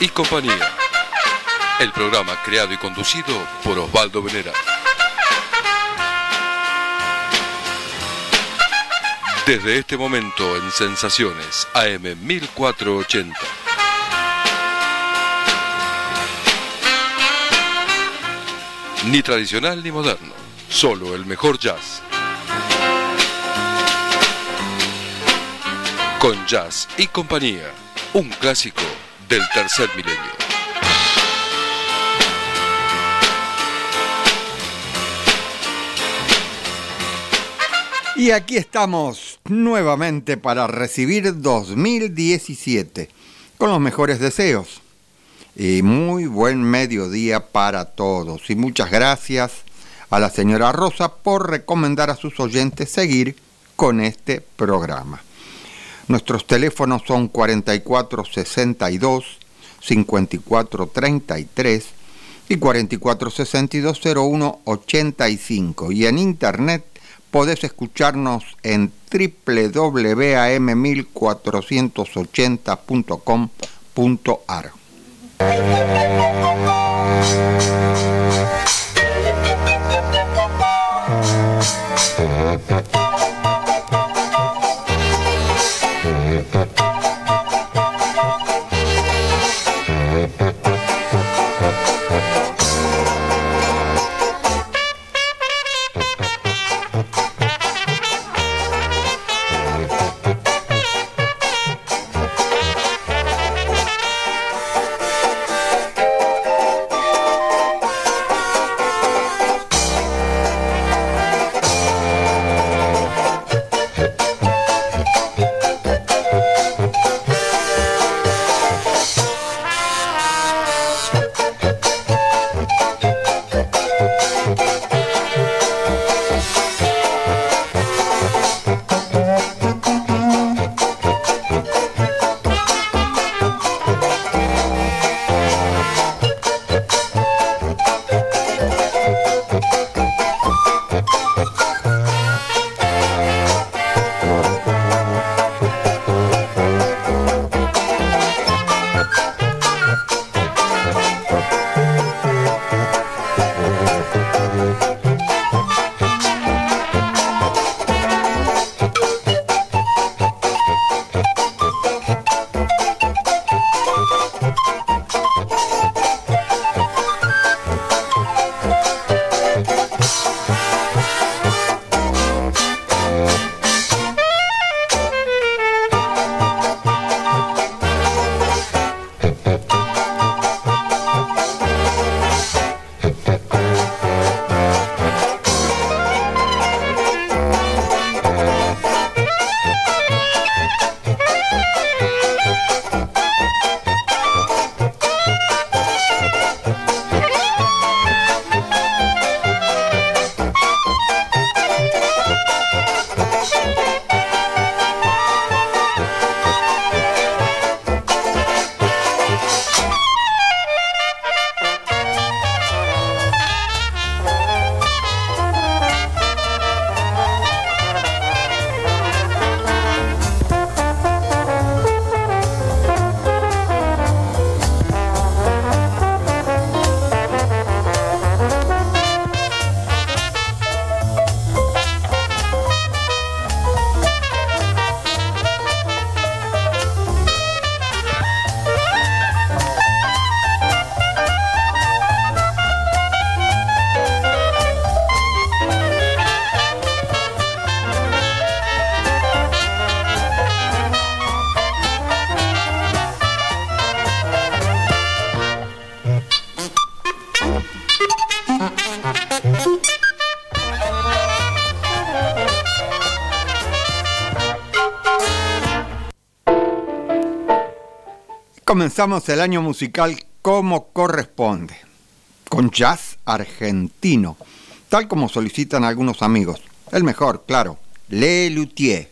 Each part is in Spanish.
Y compañía. El programa creado y conducido por Osvaldo Venera. Desde este momento en Sensaciones AM 1480. Ni tradicional ni moderno, solo el mejor jazz. Con Jazz y compañía, un clásico del tercer milenio. Y aquí estamos nuevamente para recibir 2017 con los mejores deseos. Y muy buen mediodía para todos. Y muchas gracias a la señora Rosa por recomendar a sus oyentes seguir con este programa. Nuestros teléfonos son 4462 5433 y 4462 0185 y en internet podés escucharnos en www.am1480.com.ar. Mm-hmm. Comenzamos el año musical como corresponde, con jazz argentino, tal como solicitan algunos amigos. El mejor, claro, Le Luthier.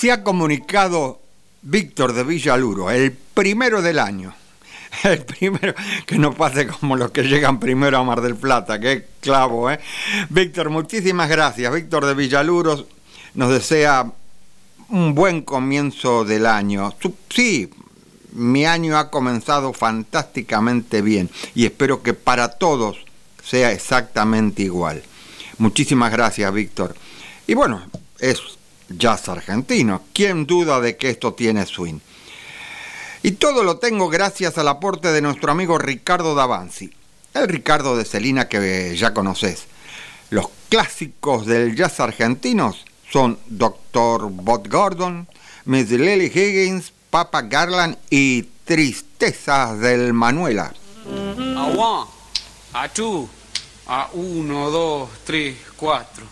Se ha comunicado Víctor de Villaluro, el primero del año. El primero, que no pase como los que llegan primero a Mar del Plata, que clavo, ¿eh? Víctor, muchísimas gracias. Víctor de Villaluro nos desea un buen comienzo del año. Sí, mi año ha comenzado fantásticamente bien y espero que para todos sea exactamente igual. Muchísimas gracias, Víctor. Y bueno, es jazz argentino. ¿Quién duda de que esto tiene swing? Y todo lo tengo gracias al aporte de nuestro amigo Ricardo Davanzi, el Ricardo de Celina que ya conoces. Los clásicos del jazz argentinos son Dr. Bob Gordon, Miss Lily Higgins, Papa Garland y Tristezas del Manuela. A one, a two, a uno, dos, tres, cuatro.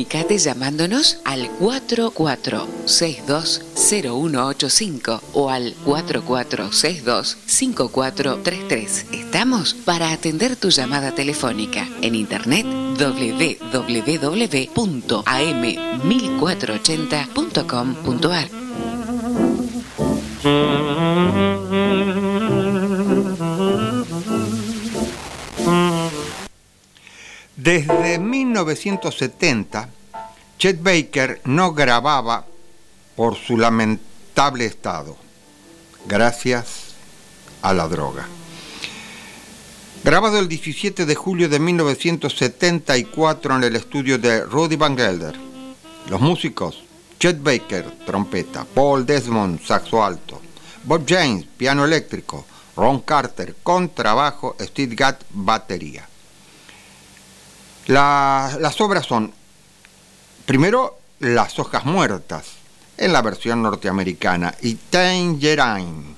Comunicate llamándonos al 44620185 o al 44625433. Estamos para atender tu llamada telefónica en internet www.am1480.com.ar. Desde 1970, Chet Baker no grababa por su lamentable estado, gracias a la droga. Grabado el 17 de julio de 1974 en el estudio de Rudy Van Gelder. Los músicos, Chet Baker, trompeta, Paul Desmond, saxo alto, Bob James, piano eléctrico, Ron Carter, contrabajo, Steve Gadd, batería. La- las obras son, primero, Las hojas muertas, en la versión norteamericana, y Tangerine.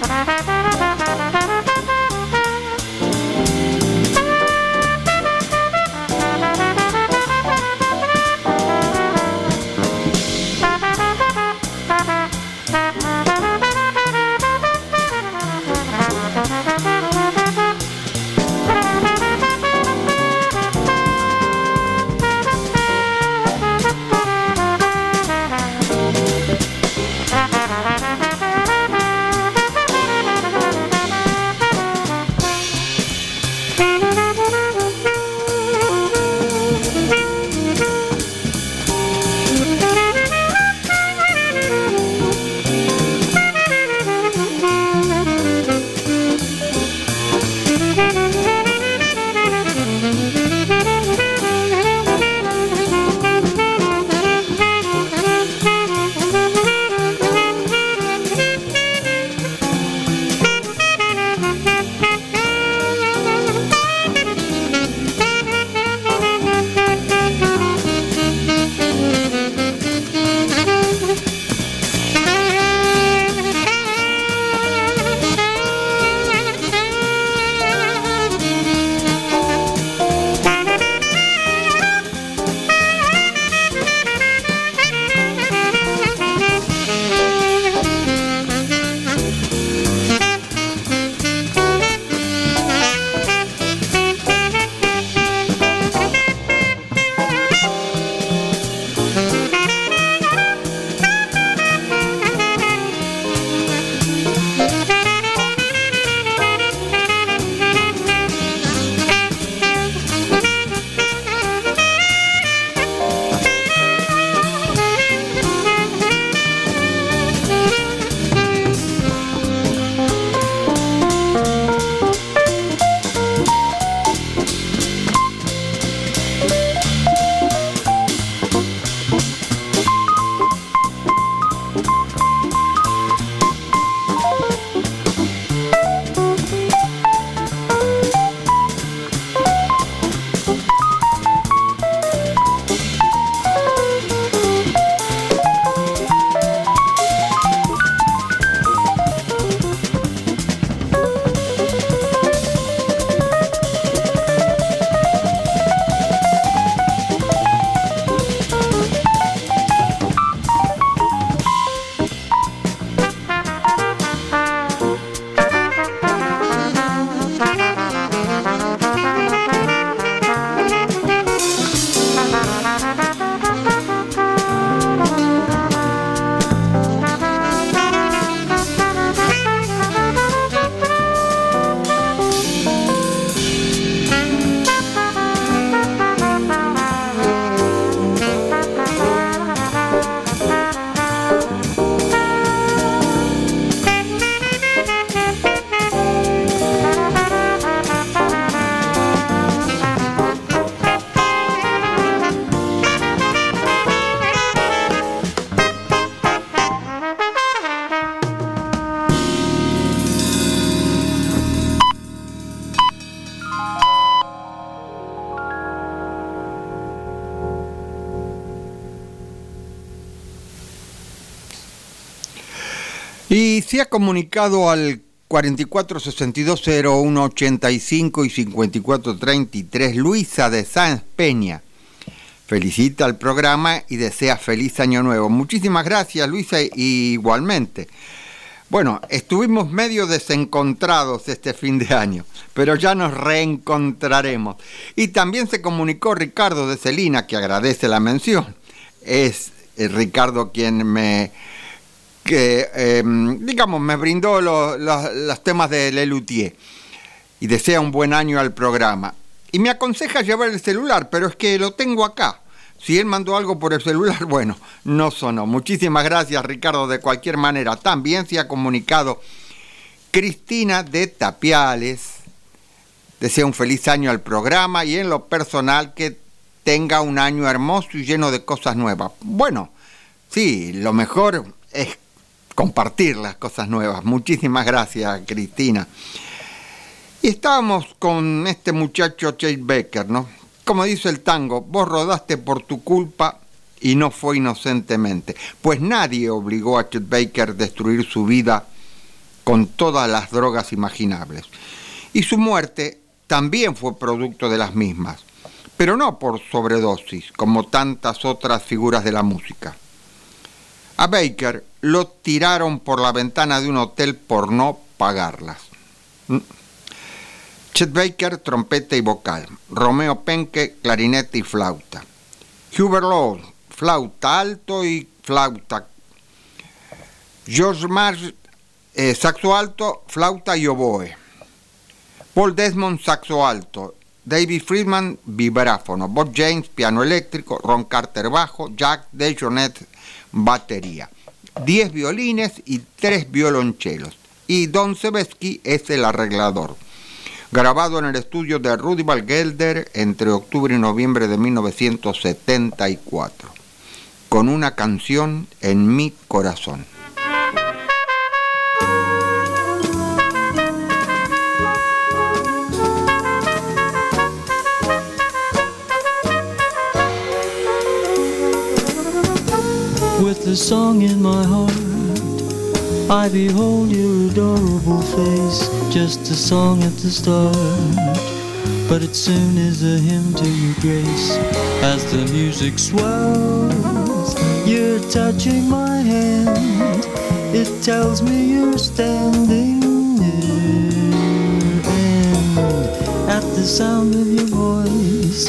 拜拜。Se ha comunicado al 44620185 y 5433 Luisa de Sáenz Peña. Felicita al programa y desea feliz año nuevo. Muchísimas gracias Luisa igualmente. Bueno, estuvimos medio desencontrados este fin de año, pero ya nos reencontraremos. Y también se comunicó Ricardo de Celina, que agradece la mención. Es eh, Ricardo quien me, que, em, digamos, me brindó los temas de Lelutier y desea un buen año al programa. Y me aconseja llevar el celular, pero es que lo tengo acá. Si él mandó algo por el celular, bueno, no sonó. Muchísimas gracias, Ricardo, de cualquier manera. También se ha comunicado Cristina de Tapiales. Desea un feliz año al programa y en lo personal que tenga un año hermoso y lleno de cosas nuevas. Bueno, sí, lo mejor es compartir las cosas nuevas. Muchísimas gracias, Cristina. Y estábamos con este muchacho Chase Baker, ¿no? Como dice el tango, vos rodaste por tu culpa y no fue inocentemente, pues nadie obligó a Chet Baker a destruir su vida con todas las drogas imaginables. Y su muerte también fue producto de las mismas, pero no por sobredosis, como tantas otras figuras de la música. A Baker lo tiraron por la ventana de un hotel por no pagarlas. Mm. Chet Baker, trompeta y vocal. Romeo Penke, clarinete y flauta. Hubert Law, flauta alto y flauta. George Marsh, eh, saxo alto, flauta y oboe. Paul Desmond, saxo alto. David Friedman, vibráfono. Bob James, piano eléctrico. Ron Carter, bajo. Jack DeJohnette, batería. Diez violines y tres violonchelos. Y Don Sebesky es el arreglador grabado en el estudio de Rudy Gelder entre octubre y noviembre de 1974, con una canción en mi corazón. With the song in my heart I behold your adorable face, just a song at the start. But it soon is a hymn to your grace as the music swells. You're touching my hand, it tells me you're standing near. And at the sound of your voice,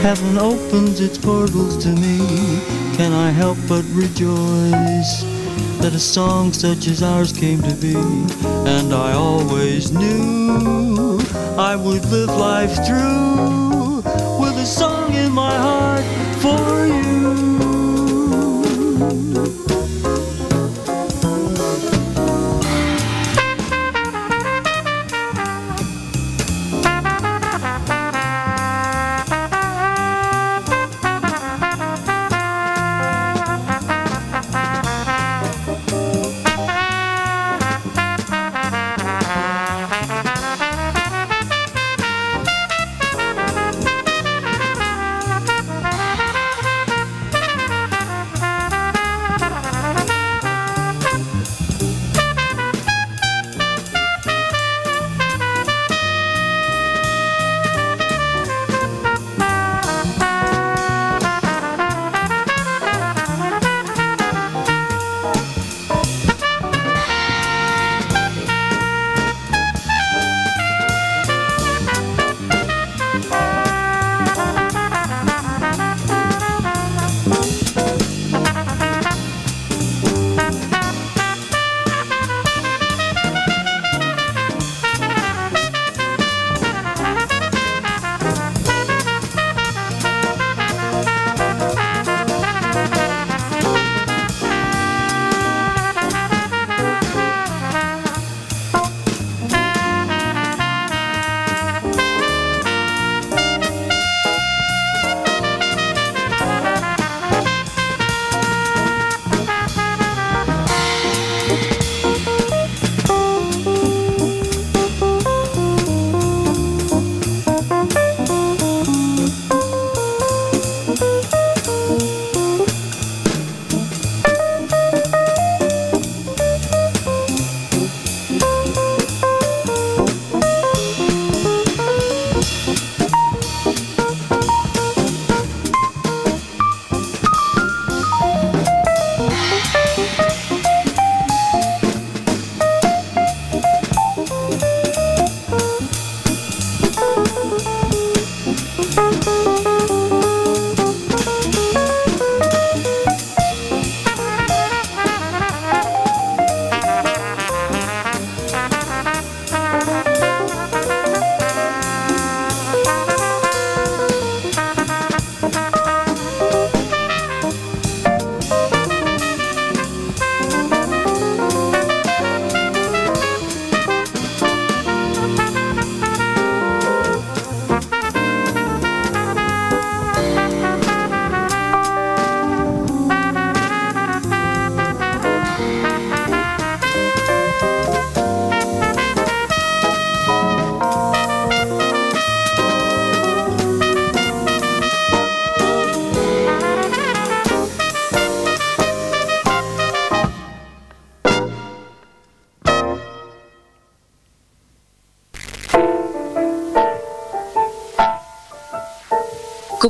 heaven opens its portals to me. Can I help but rejoice? that a song such as ours came to be. And I always knew I would live life through with a song in my heart for you.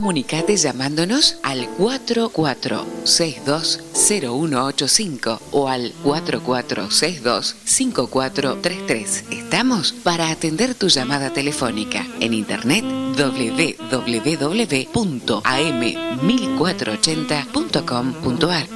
Comunicate llamándonos al 44620185 o al 44625433. Estamos para atender tu llamada telefónica en internet www.am1480.com.ar.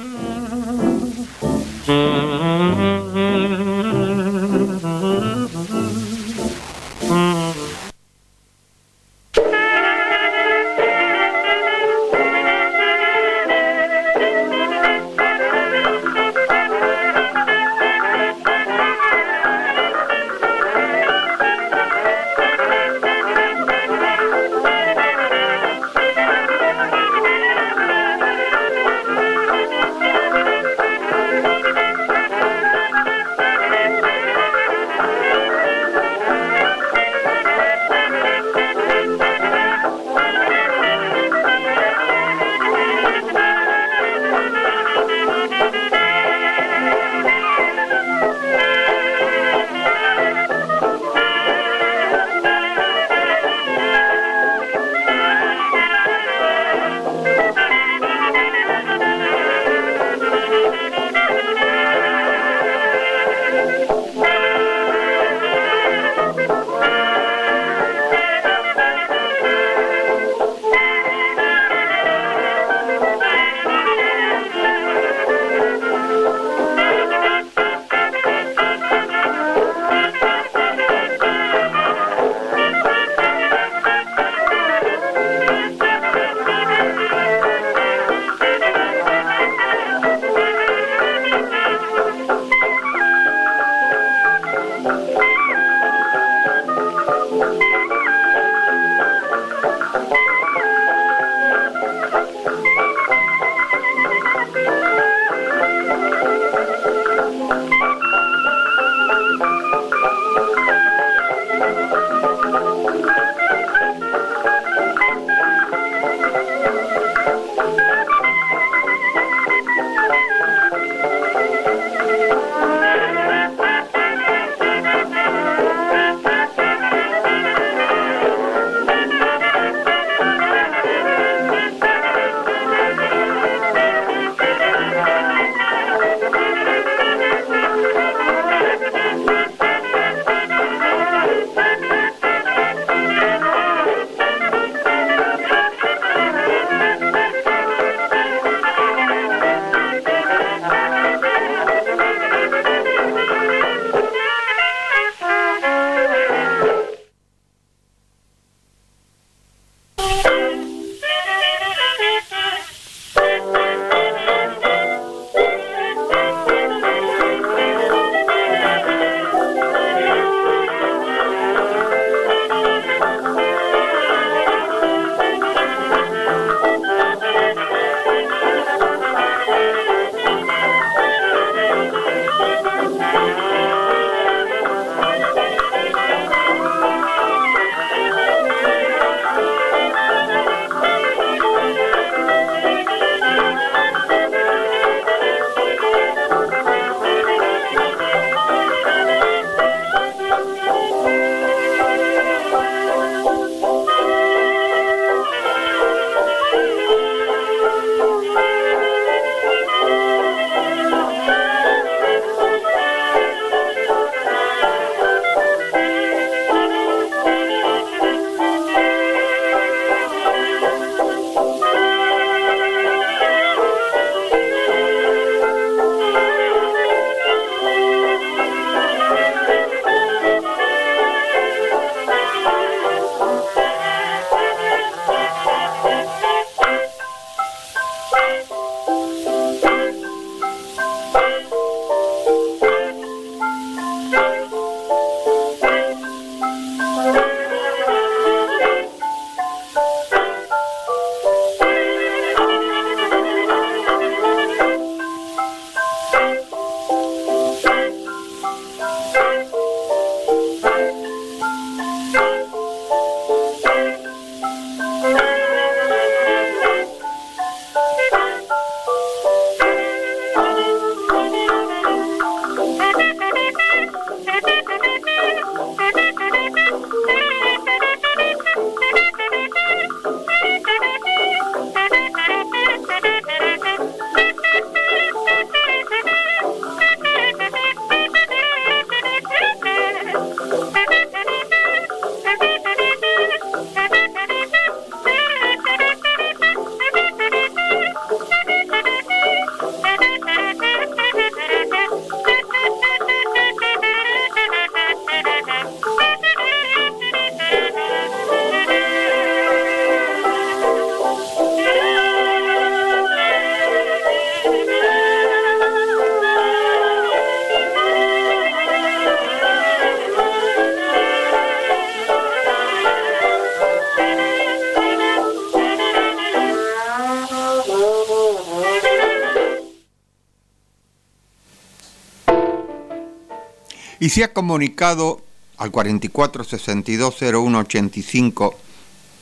se ha comunicado al 44620185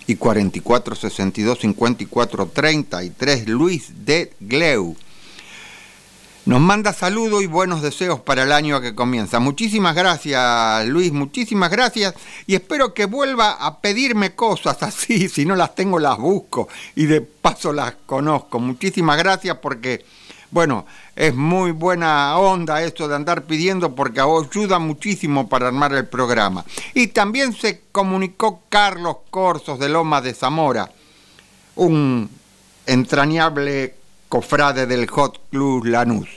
y 44625433 Luis de Gleu. Nos manda saludos y buenos deseos para el año que comienza. Muchísimas gracias, Luis, muchísimas gracias. Y espero que vuelva a pedirme cosas así. Si no las tengo, las busco y de paso las conozco. Muchísimas gracias porque, bueno, es muy buena onda esto de andar pidiendo porque ayuda muchísimo para armar el programa. Y también se comunicó Carlos Corsos de Loma de Zamora, un entrañable cofrade del Hot Club Lanús.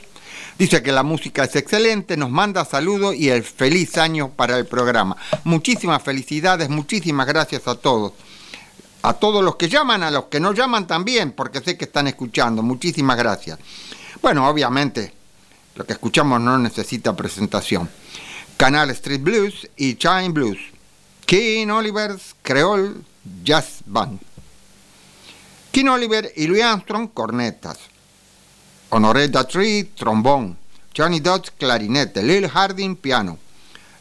Dice que la música es excelente, nos manda saludos y el feliz año para el programa. Muchísimas felicidades, muchísimas gracias a todos. A todos los que llaman, a los que no llaman también, porque sé que están escuchando. Muchísimas gracias. Bueno, obviamente, lo que escuchamos no necesita presentación. Canal Street Blues y Chime Blues. King Oliver's Creole Jazz Band. King Oliver y Louis Armstrong, cornetas. Honoré Datry, trombón. Johnny Dodds, clarinete. Lil Harding, piano.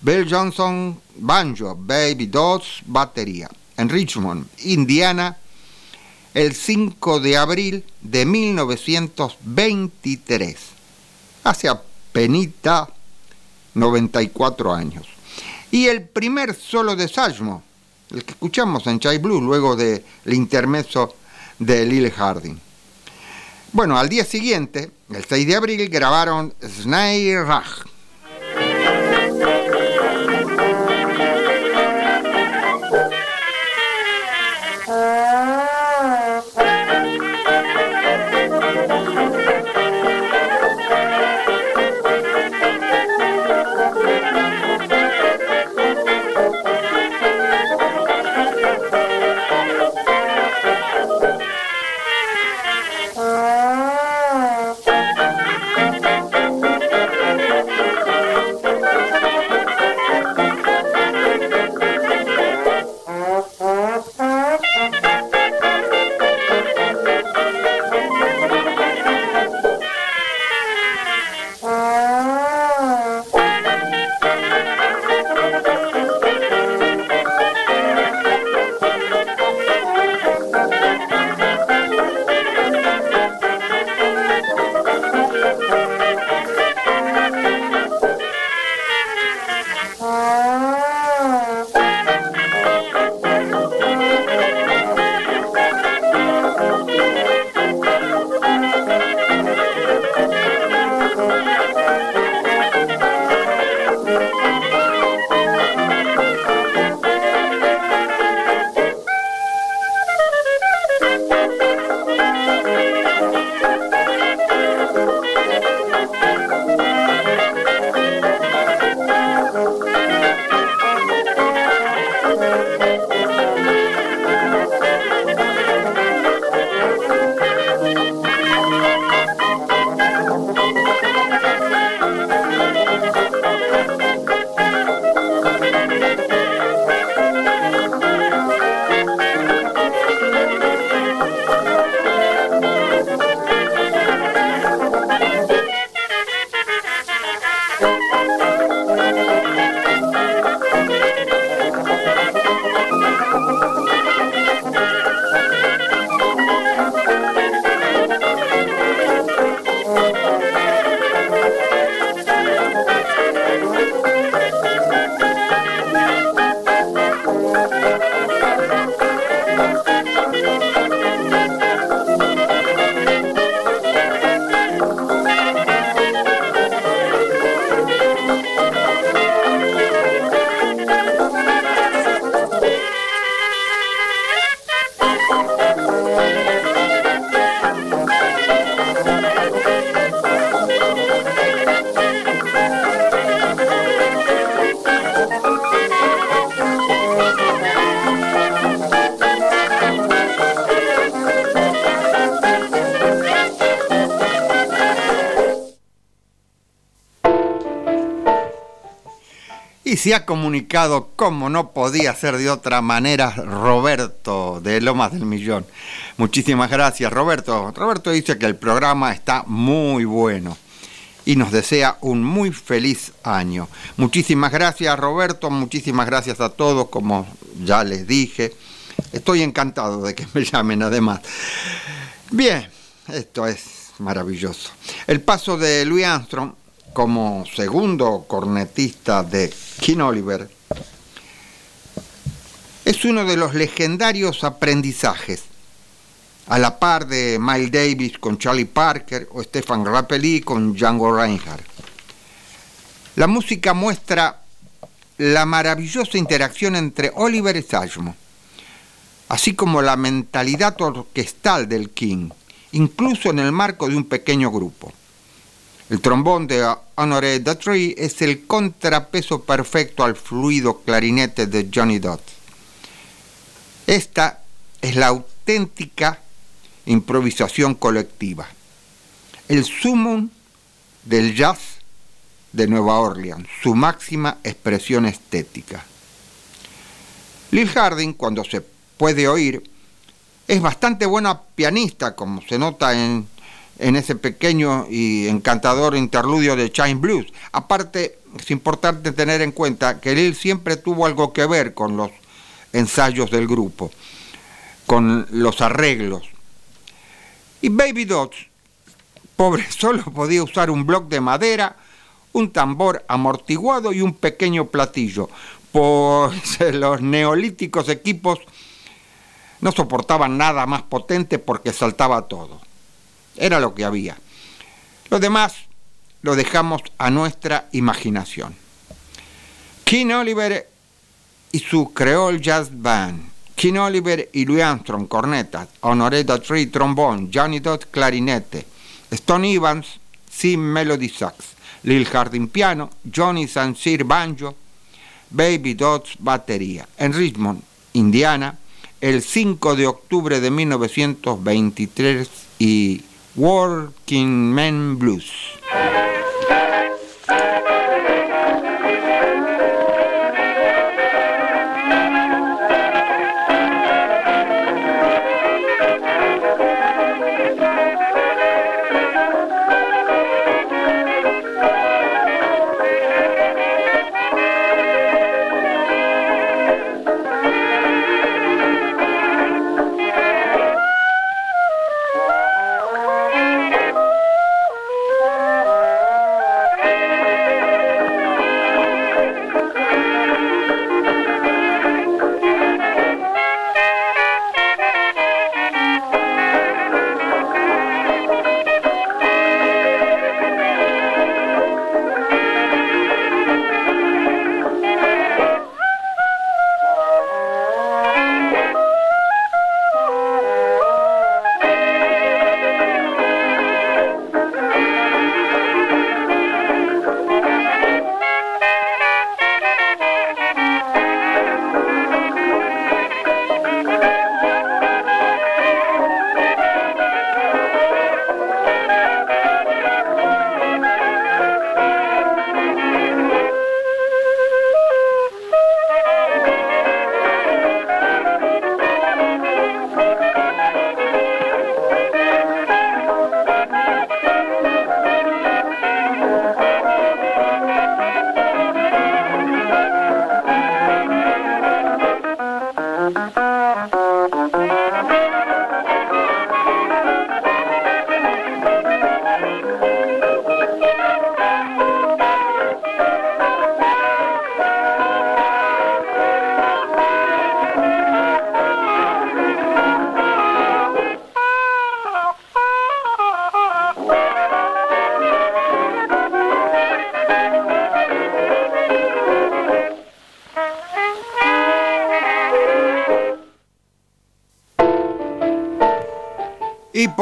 Bill Johnson, banjo. Baby Dodds, batería. En Richmond, Indiana, el 5 de abril de 1923. Hace apenas 94 años. Y el primer solo de Salmo, el que escuchamos en Chai Blue luego del intermeso de Lil Harding. Bueno, al día siguiente, el 6 de abril, grabaron Snake Rag. Se ha comunicado, como no podía ser de otra manera, Roberto de Lomas del Millón. Muchísimas gracias, Roberto. Roberto dice que el programa está muy bueno. y nos desea un muy feliz año. Muchísimas gracias Roberto, muchísimas gracias a todos, como ya les dije. Estoy encantado de que me llamen además. Bien, esto es maravilloso. El paso de Louis Armstrong como segundo cornetista de King Oliver es uno de los legendarios aprendizajes, a la par de Miles Davis con Charlie Parker o Stefan Grappelli con Django Reinhardt. La música muestra la maravillosa interacción entre Oliver y Sajmo, así como la mentalidad orquestal del King, incluso en el marco de un pequeño grupo. El trombón de Honoré Datry es el contrapeso perfecto al fluido clarinete de Johnny Dott. Esta es la auténtica improvisación colectiva, el sumum del jazz de Nueva Orleans, su máxima expresión estética. Lil Harding, cuando se puede oír, es bastante buena pianista, como se nota en, en ese pequeño y encantador interludio de Chime Blues. Aparte, es importante tener en cuenta que Lil siempre tuvo algo que ver con los ensayos del grupo, con los arreglos. Y Baby Dots, pobre, solo podía usar un bloc de madera, un tambor amortiguado y un pequeño platillo, pues los neolíticos equipos no soportaban nada más potente porque saltaba todo. Era lo que había. Lo demás lo dejamos a nuestra imaginación. King Oliver y su Creole Jazz Band. King Oliver y Louis Armstrong, cornetas. Honoré Datry, trombón. Johnny Dott, clarinete. Stone Evans, Sim Melody Sax. Lil Harding, piano. Johnny Sansir, banjo. Baby Dodds, batería. En Richmond, Indiana, el 5 de octubre de 1923 y Working Men Blues.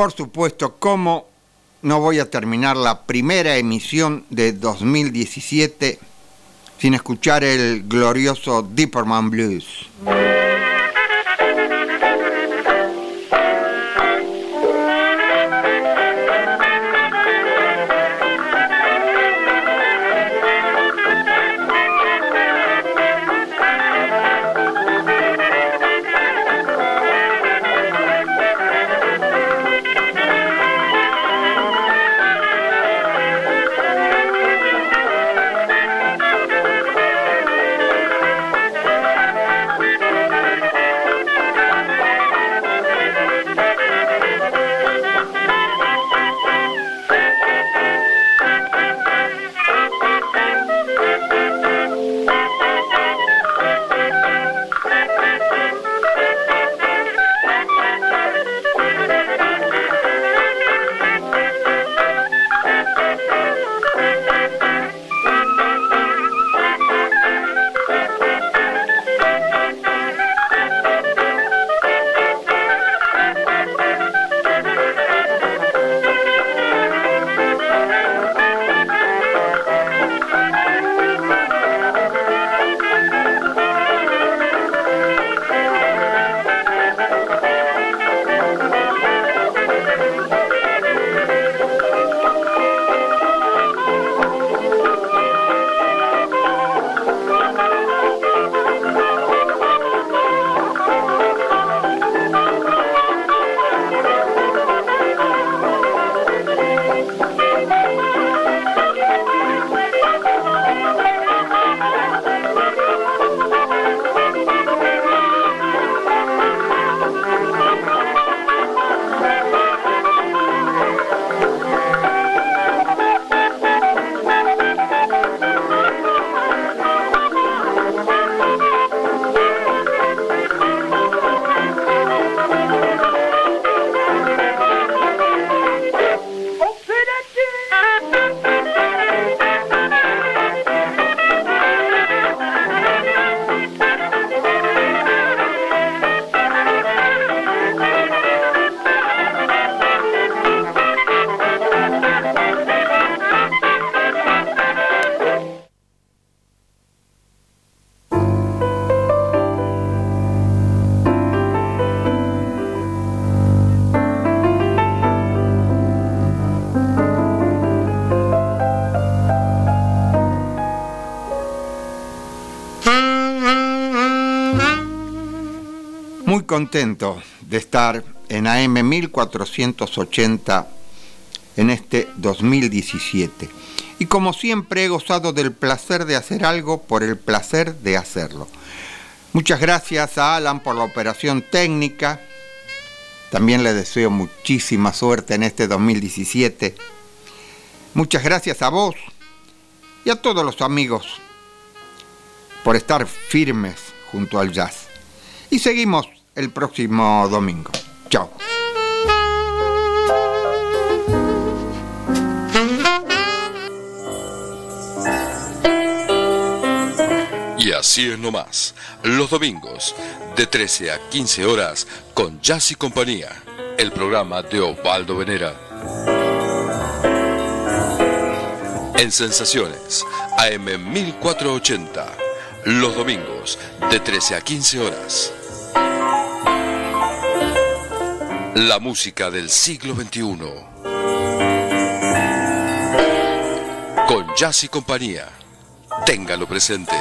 Por supuesto, ¿cómo no voy a terminar la primera emisión de 2017 sin escuchar el glorioso Dipperman Blues? De estar en AM 1480 en este 2017. Y como siempre he gozado del placer de hacer algo por el placer de hacerlo. Muchas gracias a Alan por la operación técnica. También le deseo muchísima suerte en este 2017. Muchas gracias a vos y a todos los amigos por estar firmes junto al jazz. Y seguimos el próximo domingo. Chao. Y así es nomás, los domingos, de 13 a 15 horas, con Jazz y Compañía, el programa de Osvaldo Venera. En Sensaciones, AM 1480, los domingos, de 13 a 15 horas. La música del siglo XXI. Con Jazz y Compañía. Téngalo presente.